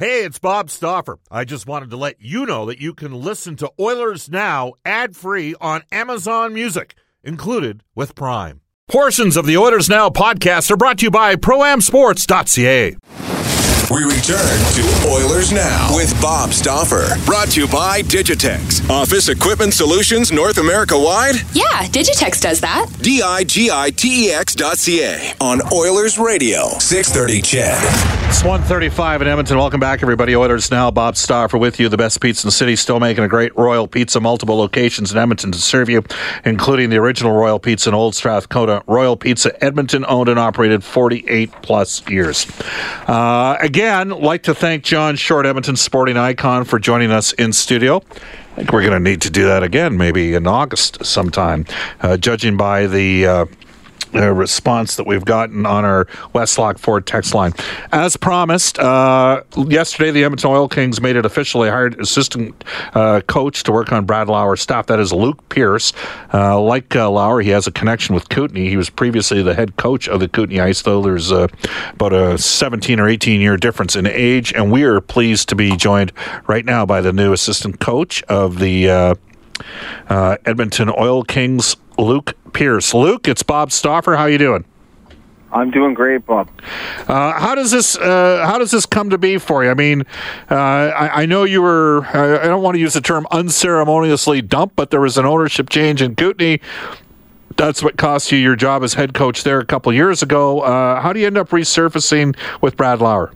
Hey, it's Bob Stauffer. I just wanted to let you know that you can listen to Oilers Now ad free on Amazon Music, included with Prime. Portions of the Oilers Now podcast are brought to you by ProAmSports.ca. We return to Oilers Now with Bob Stauffer. Brought to you by Digitex. Office Equipment Solutions North America wide? Yeah, Digitex does that. D I G I T E X dot C A on Oilers Radio. 630 CHED. It's 135 in Edmonton. Welcome back, everybody. Oilers Now. Bob Stauffer with you. The best pizza in the city. Still making a great Royal Pizza. Multiple locations in Edmonton to serve you, including the original Royal Pizza in Old Strathcona. Royal Pizza, Edmonton, owned and operated 48 plus years. Uh, again, like to thank John Short, Edmonton sporting icon, for joining us in studio. I think we're going to need to do that again, maybe in August sometime, uh, judging by the. Uh, uh, response that we've gotten on our Westlock Ford text line. As promised, uh, yesterday the Edmonton Oil Kings made it officially hired assistant uh, coach to work on Brad Lauer's staff. That is Luke Pierce. Uh, like uh, Lauer, he has a connection with Kootenay. He was previously the head coach of the Kootenay Ice, though there's uh, about a 17 or 18 year difference in age. And we are pleased to be joined right now by the new assistant coach of the Edmonton Oil Kings, Luke Pierce. Luke, it's Bob Stauffer. How you doing? I'm doing great, Bob. Uh, how does this uh, How does this come to be for you? I mean, uh, I, I, know you were. I don't want to use the term unceremoniously dumped, but there was an ownership change in Kootenay. That's what cost you your job as head coach there a couple years ago. Uh, how do you end up resurfacing with Brad Lauer?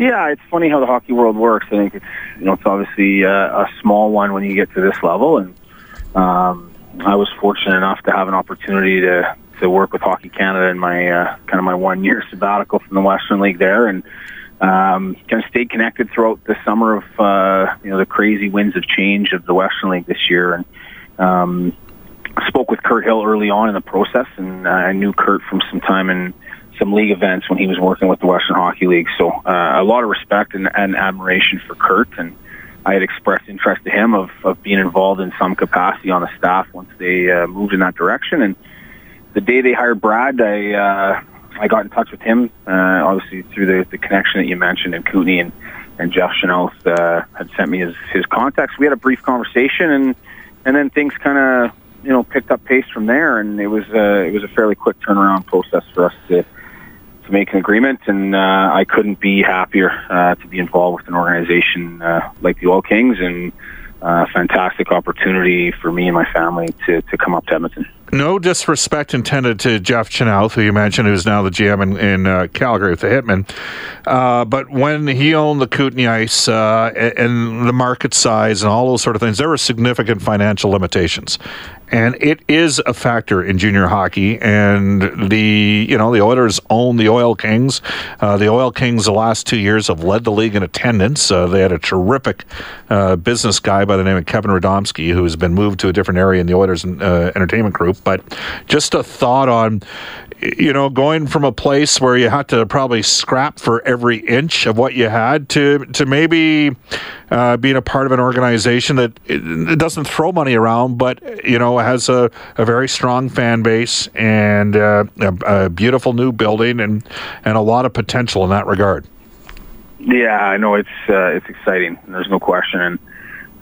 Yeah, it's funny how the hockey world works. I think it's you know it's obviously uh, a small one when you get to this level, and um, I was fortunate enough to have an opportunity to to work with Hockey Canada in my uh, kind of my one year sabbatical from the Western League there, and um, kind of stayed connected throughout the summer of uh, you know the crazy winds of change of the Western League this year, and um, spoke with Kurt Hill early on in the process, and uh, I knew Kurt from some time in some league events when he was working with the Western Hockey League. So uh, a lot of respect and, and admiration for Kurt, and I had expressed interest to him of, of being involved in some capacity on the staff once they uh, moved in that direction. And the day they hired Brad, I uh, I got in touch with him, uh, obviously through the, the connection that you mentioned in Kootenay, and, and Jeff Chynoweth uh, had sent me his, his contacts. We had a brief conversation, and and then things kind of you know picked up pace from there, and it was uh, it was a fairly quick turnaround process for us to to make an agreement, and uh, I couldn't be happier uh, to be involved with an organization uh, like the Oil Kings, and uh, fantastic opportunity for me and my family to, to come up to Edmonton. No disrespect intended to Jeff Chynoweth, who you mentioned, who's now the GM in, in uh, Calgary with the Hitmen. Uh, but when he owned the Kootenay Ice uh, and the market size and all those sort of things, there were significant financial limitations and it is a factor in junior hockey. And the you know the Oilers own the Oil Kings. Uh, the Oil Kings the last two years have led the league in attendance. Uh, they had a terrific uh, business guy by the name of Kevin Radomski who has been moved to a different area in the Oilers uh, entertainment group. But just a thought on you know, going from a place where you had to probably scrap for every inch of what you had to to maybe uh, being a part of an organization that it, doesn't throw money around, but you know has a, a very strong fan base and uh, a, a beautiful new building and and a lot of potential in that regard. Yeah, I know it's uh, it's exciting. There's no question, and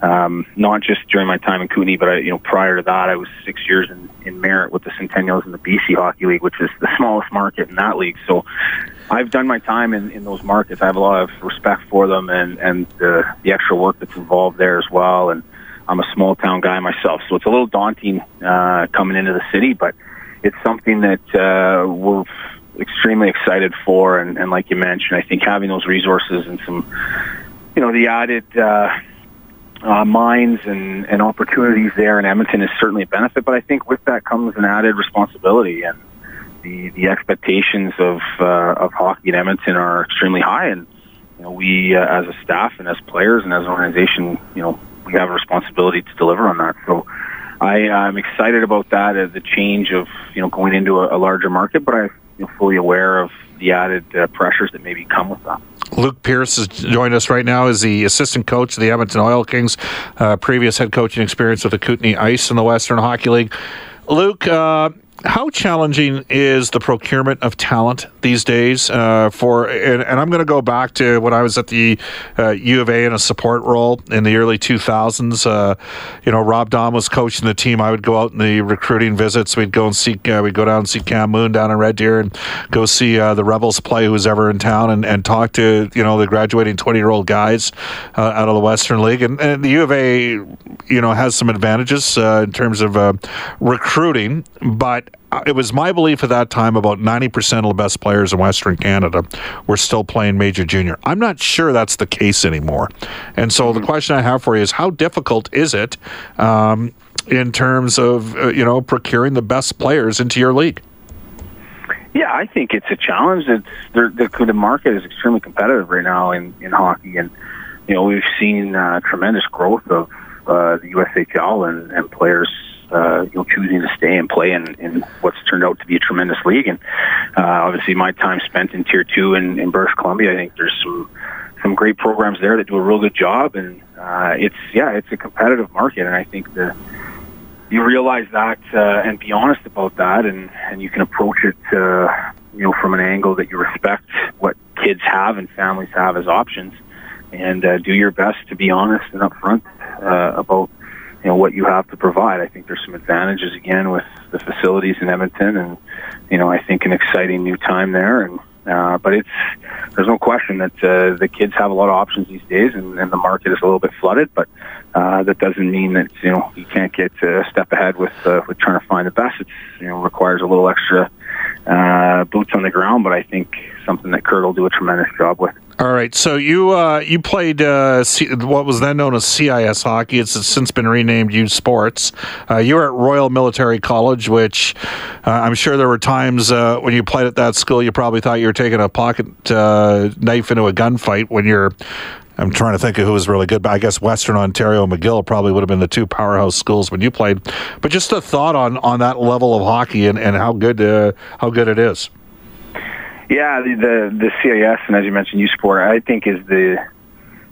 um, not just during my time in Kootenay, but I, you know, prior to that, I was six years in, in Merritt with the Centennials in the BC Hockey League, which is the smallest market in that league. So I've done my time in, in those markets. I have a lot of respect for them and, and the, the extra work that's involved there as well. And I'm a small town guy myself, so it's a little daunting uh, coming into the city, but it's something that uh, we're extremely excited for. And, and like you mentioned, I think having those resources and some, you know, the added, uh, uh, minds and, and opportunities there in Edmonton is certainly a benefit, but I think with that comes an added responsibility and the the expectations of uh, of hockey in Edmonton are extremely high, and you know we uh, as a staff and as players and as an organization, you know we have a responsibility to deliver on that. So I, I'm excited about that as the change of you know going into a, a larger market, but I'm fully aware of the added uh, pressures that maybe come with that. Luke Pierce has joined us right now as the assistant coach of the Edmonton Oil Kings, uh, previous head coaching experience with the Kootenay Ice in the Western Hockey League. Luke, uh, how challenging is the procurement of talent these days? Uh, for and, and I'm going to go back to when I was at the uh, U of A in a support role in the early 2000s. Uh, you know, Rob Daum was coaching the team. I would go out in the recruiting visits. We'd go and see. Uh, we'd go down and see Cam Moon down in Red Deer and go see uh, the Rebels play. Who was ever in town and, and talk to you know the graduating 20 year old guys uh, out of the Western League. And, and, the U of A, you know, has some advantages in terms of recruiting, but it was my belief at that time about 90% of the best players in Western Canada were still playing major junior. I'm not sure that's the case anymore. And so the question I have for you is how difficult is it um, in terms of, uh, you know, procuring the best players into your league? Yeah, I think it's a challenge. It's the, the market is extremely competitive right now in, in hockey, and you know we've seen uh, tremendous growth of uh, the USHL and, and players uh, you know, choosing to stay and play in, in what's turned out to be a tremendous league. And uh, obviously, my time spent in Tier Two in, in British Columbia, I think there's some some great programs there that do a real good job. And uh, it's yeah, it's a competitive market, and I think the you realize that uh, and be honest about that, and and you can approach it, uh, you know, from an angle that you respect what kids have and families have as options, and uh, do your best to be honest and upfront uh, about you know what you have to provide. I think there's some advantages again with the facilities in Edmonton, and you know I think an exciting new time there. And uh, but it's there's no question that uh, the kids have a lot of options these days, and, and the market is a little bit flooded. But uh, that doesn't mean that you know you can't get a step ahead with uh, with trying to find the best. It's you know requires a little extra uh, boots on the ground, but I think something that Kurt will do a tremendous job with. All right, so you uh, you played uh, C- what was then known as CIS hockey. It's since been renamed U Sports. Uh, you were at Royal Military College, which uh, I'm sure there were times uh, when you played at that school, you probably thought you were taking a pocket uh, knife into a gunfight. When you're, I'm trying to think of who was really good, but I guess Western Ontario McGill probably would have been the two powerhouse schools when you played. But just a thought on on that level of hockey and, and how good how good it is. Yeah, the, the the CIS and as you mentioned, U Sport, I think is the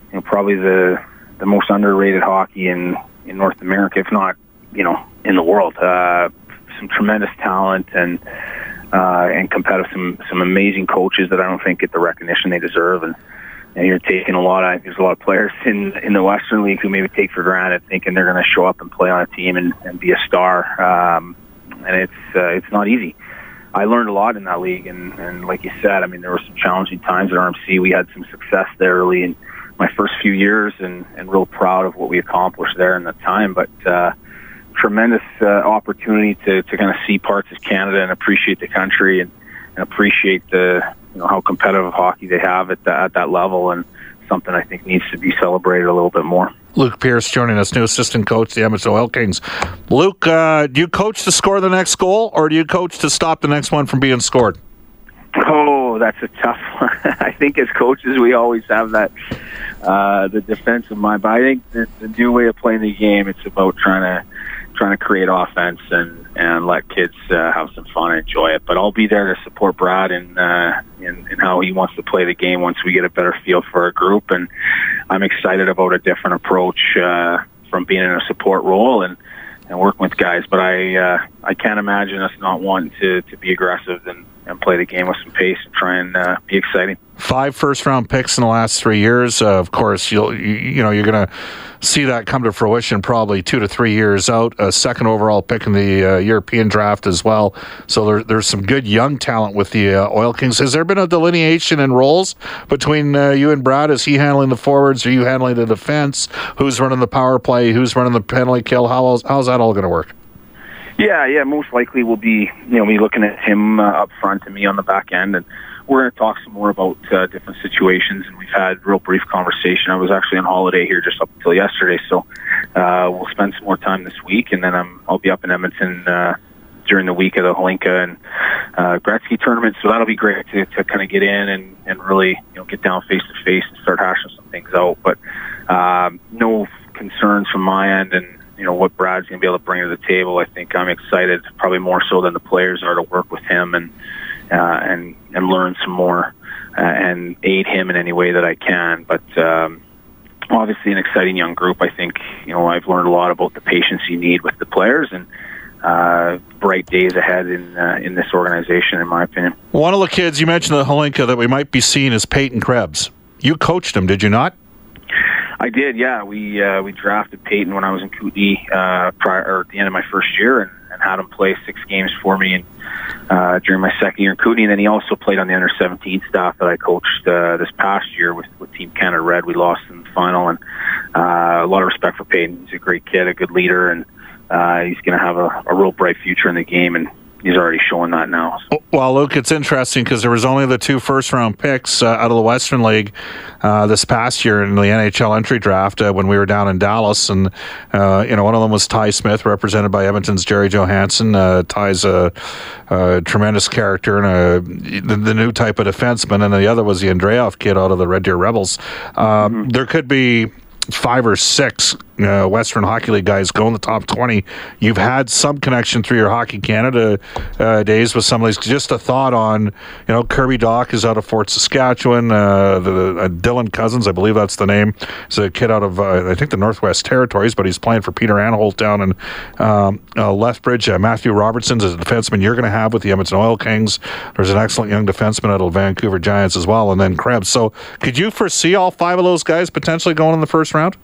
you know probably the the most underrated hockey in in North America, if not you know in the world. Uh, some tremendous talent and uh, and competitive, some some amazing coaches that I don't think get the recognition they deserve. And, and you're taking a lot of there's a lot of players in in the Western League who maybe take for granted, thinking they're going to show up and play on a team and, and be a star. Um, and it's uh, it's not easy. I learned a lot in that league, and, and like you said, I mean, there were some challenging times at RMC. We had some success there early in my first few years, and and real proud of what we accomplished there in that time. But uh, tremendous uh, opportunity to to kind of see parts of Canada and appreciate the country and, and appreciate the you know how competitive hockey they have at that at that level, and something I think needs to be celebrated a little bit more. Luke Pierce joining us, new assistant coach, the Edmonton Oil Kings. Luke, uh, do you coach to score the next goal, or do you coach to stop the next one from being scored? Oh, that's a tough one. I think as coaches, we always have that uh, the defensive mind. But I think the, the new way of playing the game, it's about trying to trying to create offense and and let kids uh, have some fun and enjoy it. But I'll be there to support Brad and uh, in in how he wants to play the game once we get a better feel for our group. And I'm excited about a different approach uh, from being in a support role and and working with guys. But I uh, I can't imagine us not wanting to to be aggressive and and play the game with some pace and try and uh, be exciting. Five first round picks in the last three years. Uh, of course, you'll you, you know you're going to see that come to fruition probably two to three years out. A second overall pick in the uh, European draft as well. So there, there's some good young talent with the uh, Oil Kings. Has there been a delineation in roles between uh, you and Brad? Is he handling the forwards? Are you handling the defense? Who's running the power play? Who's running the penalty kill? How how's that all going to work? Yeah, yeah. Most likely we'll be you know me looking at him uh, up front and me on the back end, and we're going to talk some more about uh, different situations. And we've had real brief conversation. I was actually on holiday here just up until yesterday, so uh, we'll spend some more time this week, and then I'm I'll be up in Edmonton. Uh, during the week of the Hlinka and uh, Gretzky tournament, so that'll be great to, to kind of get in and, and really you know get down face to face and start hashing some things out. But um, no concerns from my end, and know what Brad's going to be able to bring to the table. I think I'm excited, probably more so than the players are, to work with him and uh, and and learn some more uh, and aid him in any way that I can. But um, obviously, an exciting young group. I think you know I've learned a lot about the patience you need with the players and uh, bright days ahead in uh, in this organization, in my opinion. One of the kids you mentioned, the Hlinka, that we might be seeing is Peyton Krebs. You coached him, did you not? I did, yeah. We uh, we drafted Peyton when I was in Kootenay uh, prior or at the end of my first year, and, and had him play six games for me and, uh, during my second year in Kootenay. And then he also played on the under 17 staff that I coached uh, this past year with, with Team Canada Red. We lost in the final, and uh, a lot of respect for Peyton. He's a great kid, a good leader, and uh, he's going to have a, a real bright future in the game. And he's already showing that now. Well, Luke, it's interesting because there was only the two first round picks uh, out of the Western League uh, this past year in the NHL entry draft uh, when we were down in Dallas, and uh, you know one of them was Ty Smith, represented by Edmonton's Jerry Johansson. Uh, Ty's a, a, tremendous character and a, the, the, new type of defenseman, and the other was the Andreoff kid out of the Red Deer Rebels. Um, mm-hmm. There could be five or six uh, Western Hockey League guys go in the top 20. You've had some connection through your Hockey Canada uh, days with some of these. Just a thought on, you know, Kirby Dach is out of Fort Saskatchewan. Uh, the uh, Dylan Cozens, I believe that's the name, is a kid out of, uh, I think, the Northwest Territories, but he's playing for Peter Anholt down in um, uh, Lethbridge. Matthew Robertson is a defenseman you're going to have with the Edmonton Oil Kings. There's an excellent young defenseman out of Vancouver Giants as well, and then Krebs. So could you foresee all five of those guys potentially going in the first round?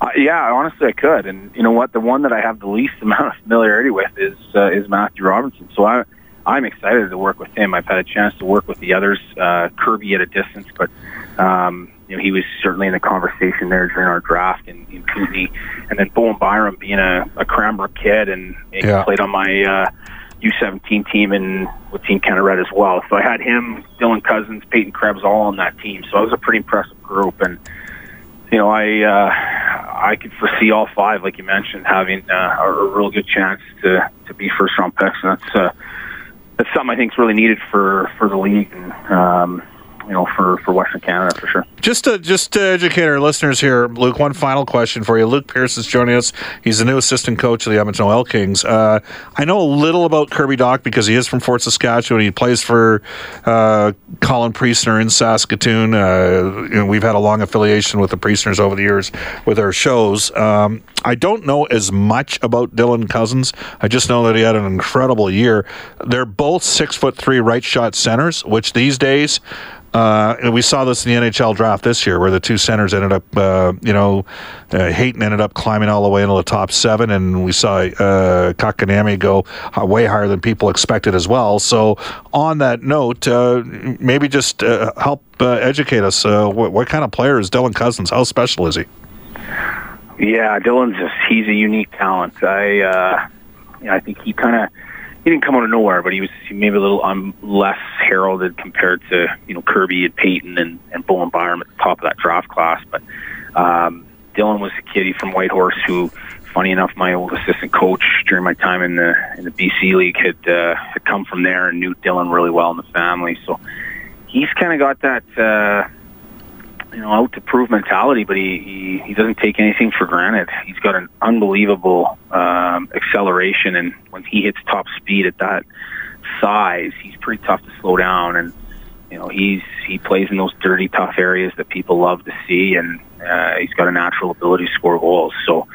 Uh, yeah, honestly, I could. And you know what? The one that I have the least amount of familiarity with is uh, is Matthew Robinson. So I, I'm excited to work with him. I've had a chance to work with the others, uh, Kirby at a distance, but um, you know he was certainly in the conversation there during our draft in, in Kootenay. And then Bowen Byram being a, a Cranbrook kid and, and yeah. played on my uh, U17 team and with Team Canada Red as well. So I had him, Dylan Cozens, Peyton Krebs all on that team. So it was a pretty impressive group and you know, I uh, I could foresee all five, like you mentioned, having uh, a real good chance to to be first round picks, and that's uh, that's something I think is really needed for for the league. And, um, you know, for, for Western Canada for sure. Just to just to educate our listeners here, Luke. One final question for you. Luke Pierce is joining us. He's the new assistant coach of the Edmonton Oil Kings. Uh, I know a little about Kirby Dach because he is from Fort Saskatchewan. He plays for uh, Colin Priestner in Saskatoon. Uh, you know, we've had a long affiliation with the Priestners over the years with our shows. Um, I don't know as much about Dylan Cozens. I just know that he had an incredible year. They're both six foot three right shot centers, which these days uh, we saw this in the NHL draft this year, where the two centers ended up, uh, you know, uh, Hayton ended up climbing all the way into the top seven, and we saw uh, Kotkaniemi go way higher than people expected as well. So, on that note, uh, maybe just uh, help uh, educate us. What, what, kind of player is Dylan Cozens? How special is he? Yeah, Dylan's just, he's a unique talent. I, I think he kind of he didn't come out of nowhere, but he was maybe a little um, less heralded compared to you know Kirby and Peyton and, and Bowen Byram at the top of that draft class. But um, Dylan was a kitty from Whitehorse who, funny enough, my old assistant coach during my time in the in the BC League had uh, had come from there and knew Dylan really well in the family. So he's kind of got that. Uh, you know, out to prove mentality, but he, he, he doesn't take anything for granted. He's got an unbelievable um, acceleration, and when he hits top speed at that size, he's pretty tough to slow down. And you know, he's he plays in those dirty, tough areas that people love to see, and uh, he's got a natural ability to score goals. So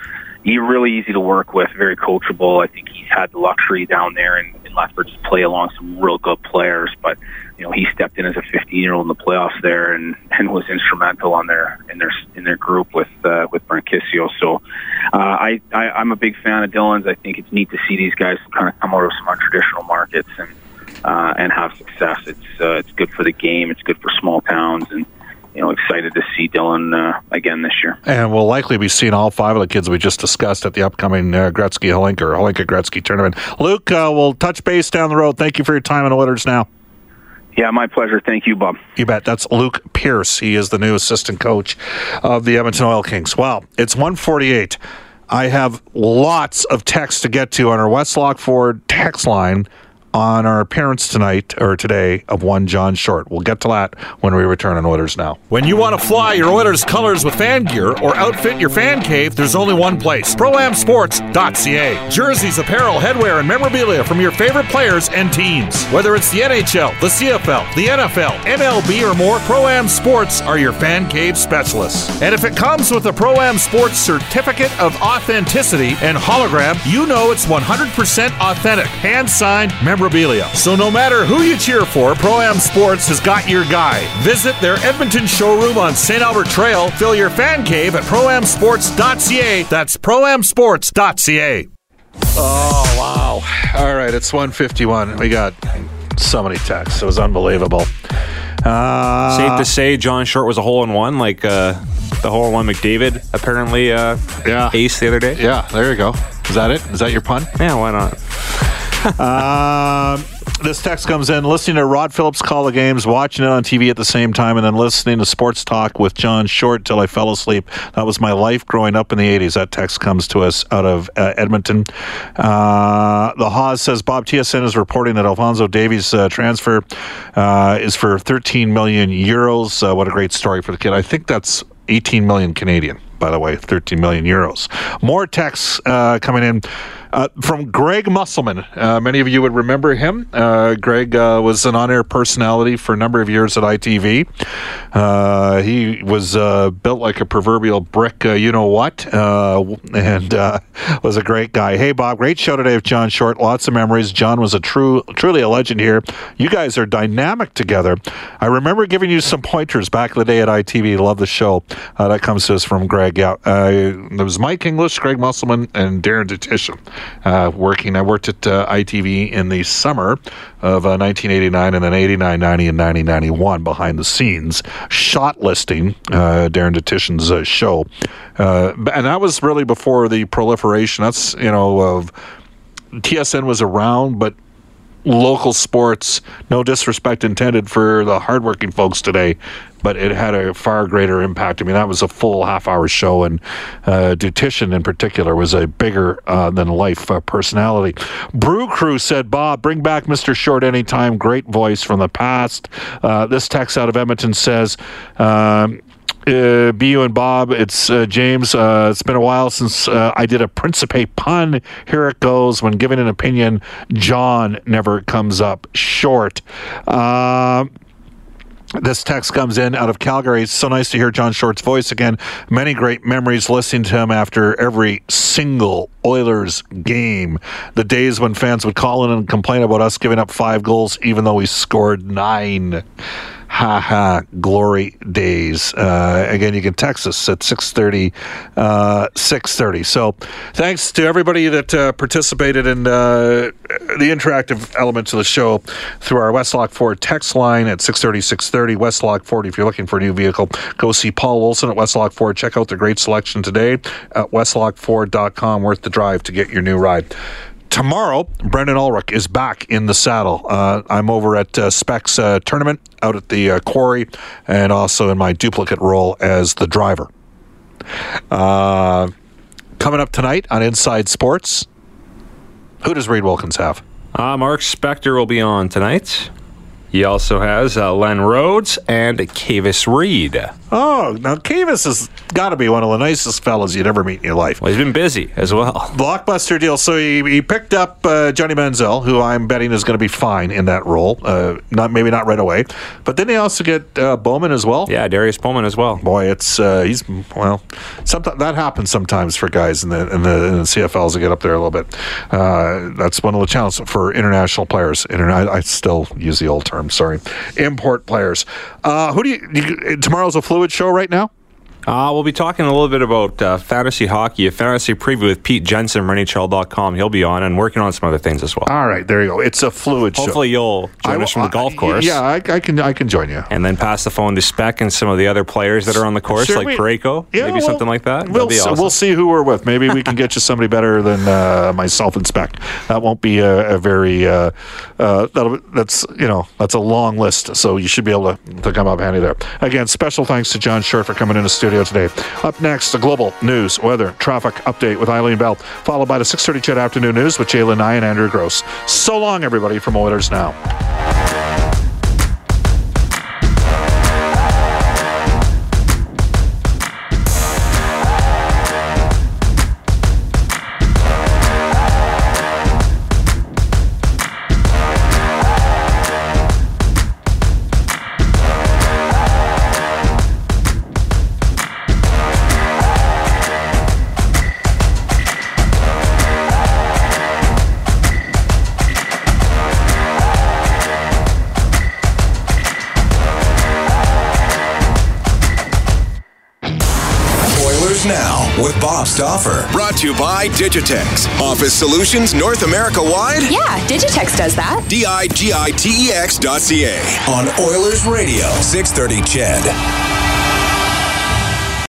he's really easy to work with, very coachable. I think he's had the luxury down there in, in Lethbridge to play along some real good players, but you know he stepped in as a 15 year old in the playoffs there and and was instrumental on their in their in their group with uh, with Brent Kisio. So uh, I, I I'm a big fan of Dylan's. I think it's neat to see these guys kind of come out of some untraditional markets and uh, and have success. It's uh, it's good for the game. It's good for small towns and you know, excited to see Dylan uh, again this year. And we'll likely be seeing all five of the kids we just discussed at the upcoming uh, Gretzky Hlinka or Hlinka Gretzky tournament. Luke, uh, we'll touch base down the road. Thank you for your time in Oilers Now. Yeah, my pleasure. Thank you, Bob. You bet. That's Luke Pierce. He is the new assistant coach of the Edmonton Oil Kings. Well, it's 148. I have lots of text to get to on our Westlock Ford text line on our appearance tonight or today of one John Short. We'll get to that when we return on Oilers Now. When you want to fly your Oilers colors with fan gear or outfit your fan cave, there's only one place ProAmSports.ca. Jerseys, apparel, headwear, and memorabilia from your favorite players and teams. Whether it's the NHL, the CFL, the NFL, MLB, or more, Pro-Am Sports are your fan cave specialists. And if it comes with a Pro-Am Sports certificate of authenticity and hologram, you know it's 100% authentic, hand-signed memorabilia. So no matter who you cheer for, Pro-Am Sports has got your guy. Visit their Edmonton showroom on St. Albert Trail. Fill your fan cave at proamsports.ca. That's proamsports.ca. Oh, wow. All right, it's 151. We got so many texts. It was unbelievable. Uh, Safe to say, John Short was a hole in one, like uh, the hole in one McDavid apparently uh, Yeah. ace the other day. Yeah, there you go. Is that it? Is that your pun? Yeah, why not? Um, this text comes in listening to Rod Phillips call the games, watching it on TV at the same time, and then listening to sports talk with John Short till I fell asleep. That was my life growing up in the 80s. That text comes to us out of uh, Edmonton. Uh, the Haas says Bob TSN is reporting that Alphonso Davies' uh, transfer uh, is for 13 million euros. Uh, what a great story for the kid. I think that's 18 million Canadian, by the way, 13 million euros. More texts uh, coming in. Uh, from Greg Musselman. Uh, many of you would remember him. Uh, Greg uh, was an on air personality for a number of years at ITV. Uh, he was uh, built like a proverbial brick, you know what, and was a great guy. Hey, Bob, great show today with John Short. Lots of memories. John was a true, truly a legend here. You guys are dynamic together. I remember giving you some pointers back in the day at ITV. Love the show. that comes to us from Greg. Yeah, there was Mike English, Greg Musselman, and Darren Dutchyshen uh, working. I worked at uh, ITV in the summer of uh, 1989 and then 89, 90, and 90, 91 behind the scenes, shot listing uh, Darren Dutchyshen's uh, show. Uh, and that was really before the proliferation. That's, you know, of TSN was around, but local sports, no disrespect intended for the hardworking folks today, but it had a far greater impact. I mean, that was a full half hour show, and uh, in particular was a bigger uh, than life uh, personality. Brew Crew said, Bob, bring back Mr. Short anytime. Great voice from the past. Uh, this text out of Edmonton says, um, uh, BU and Bob, it's uh, James. Uh, it's been a while since uh, I did a Principe pun. Here it goes. When giving an opinion, John never comes up short. Uh, this text comes in out of Calgary. It's so nice to hear John Short's voice again. Many great memories listening to him after every single Oilers game. The days when fans would call in and complain about us giving up five goals, even though we scored nine ha ha glory days. Uh, again you can text us at 6.30 uh, 6.30 so thanks to everybody that uh, participated in uh, the interactive elements of the show through our westlock ford text line at 6.30 6.30 westlock ford if you're looking for a new vehicle go see paul wilson at westlock ford check out the great selection today at westlockford.com worth the drive to get your new ride tomorrow, Brendan Ulrich is back in the saddle. Uh, I'm over at uh, Specs uh, tournament out at the uh, quarry, and also in my duplicate role as the driver. Uh, coming up tonight on Inside Sports, who does Reid Wilkins have? Uh, Mark Spector will be on tonight. He also has uh, Len Rhodes and Kavis Reed. Oh, now Kavis has got to be one of the nicest fellas you'd ever meet in your life. Well, he's been busy as well. Blockbuster deal. So he, he picked up uh, Johnny Manziel, who I'm betting is going to be fine in that role. Uh, not maybe not right away, but then they also get uh, Bowman as well. Yeah, Darius Bowman as well. Boy, it's uh, he's well. Sometimes that happens sometimes for guys in the in the, in the CFLs to get up there a little bit. Uh, that's one of the challenges for international players. Interna- I still use the old term. I'm sorry, import players. Uh, who do you, you? Tomorrow's a fluid show right now. Uh, we'll be talking a little bit about uh, fantasy hockey, a fantasy preview with Pete Jensen from NHL.com. He'll be on and working on some other things as well. All right, there you go. It's a fluid Hopefully, show. you'll join I- us from the golf course. Yeah, I, I can. I can join you. And then pass the phone to Speck and some of the other players that are on the course, Sure, like we- Pareko, Yeah, maybe well, something like that. We'll, awesome. we'll see who we're with. Maybe we can get you somebody better than uh, myself and Spec. That won't be a, a very. Uh, uh, that'll, that's you know that's a long list, so you should be able to, to come up handy there. Again, special thanks to John Short for coming in the studio. Today. Up next, the global news, weather, traffic update with Eileen Bell, followed by the 6.30 CHED Afternoon News with Jalen Nye and Andrew Gross. So long, everybody, from Oilers Now. Bob Stauffer. Brought to you by Digitex. Office Solutions North America wide. Yeah, Digitex does that. D I G I T E X dot C A. On Oilers Radio, 630 CHED.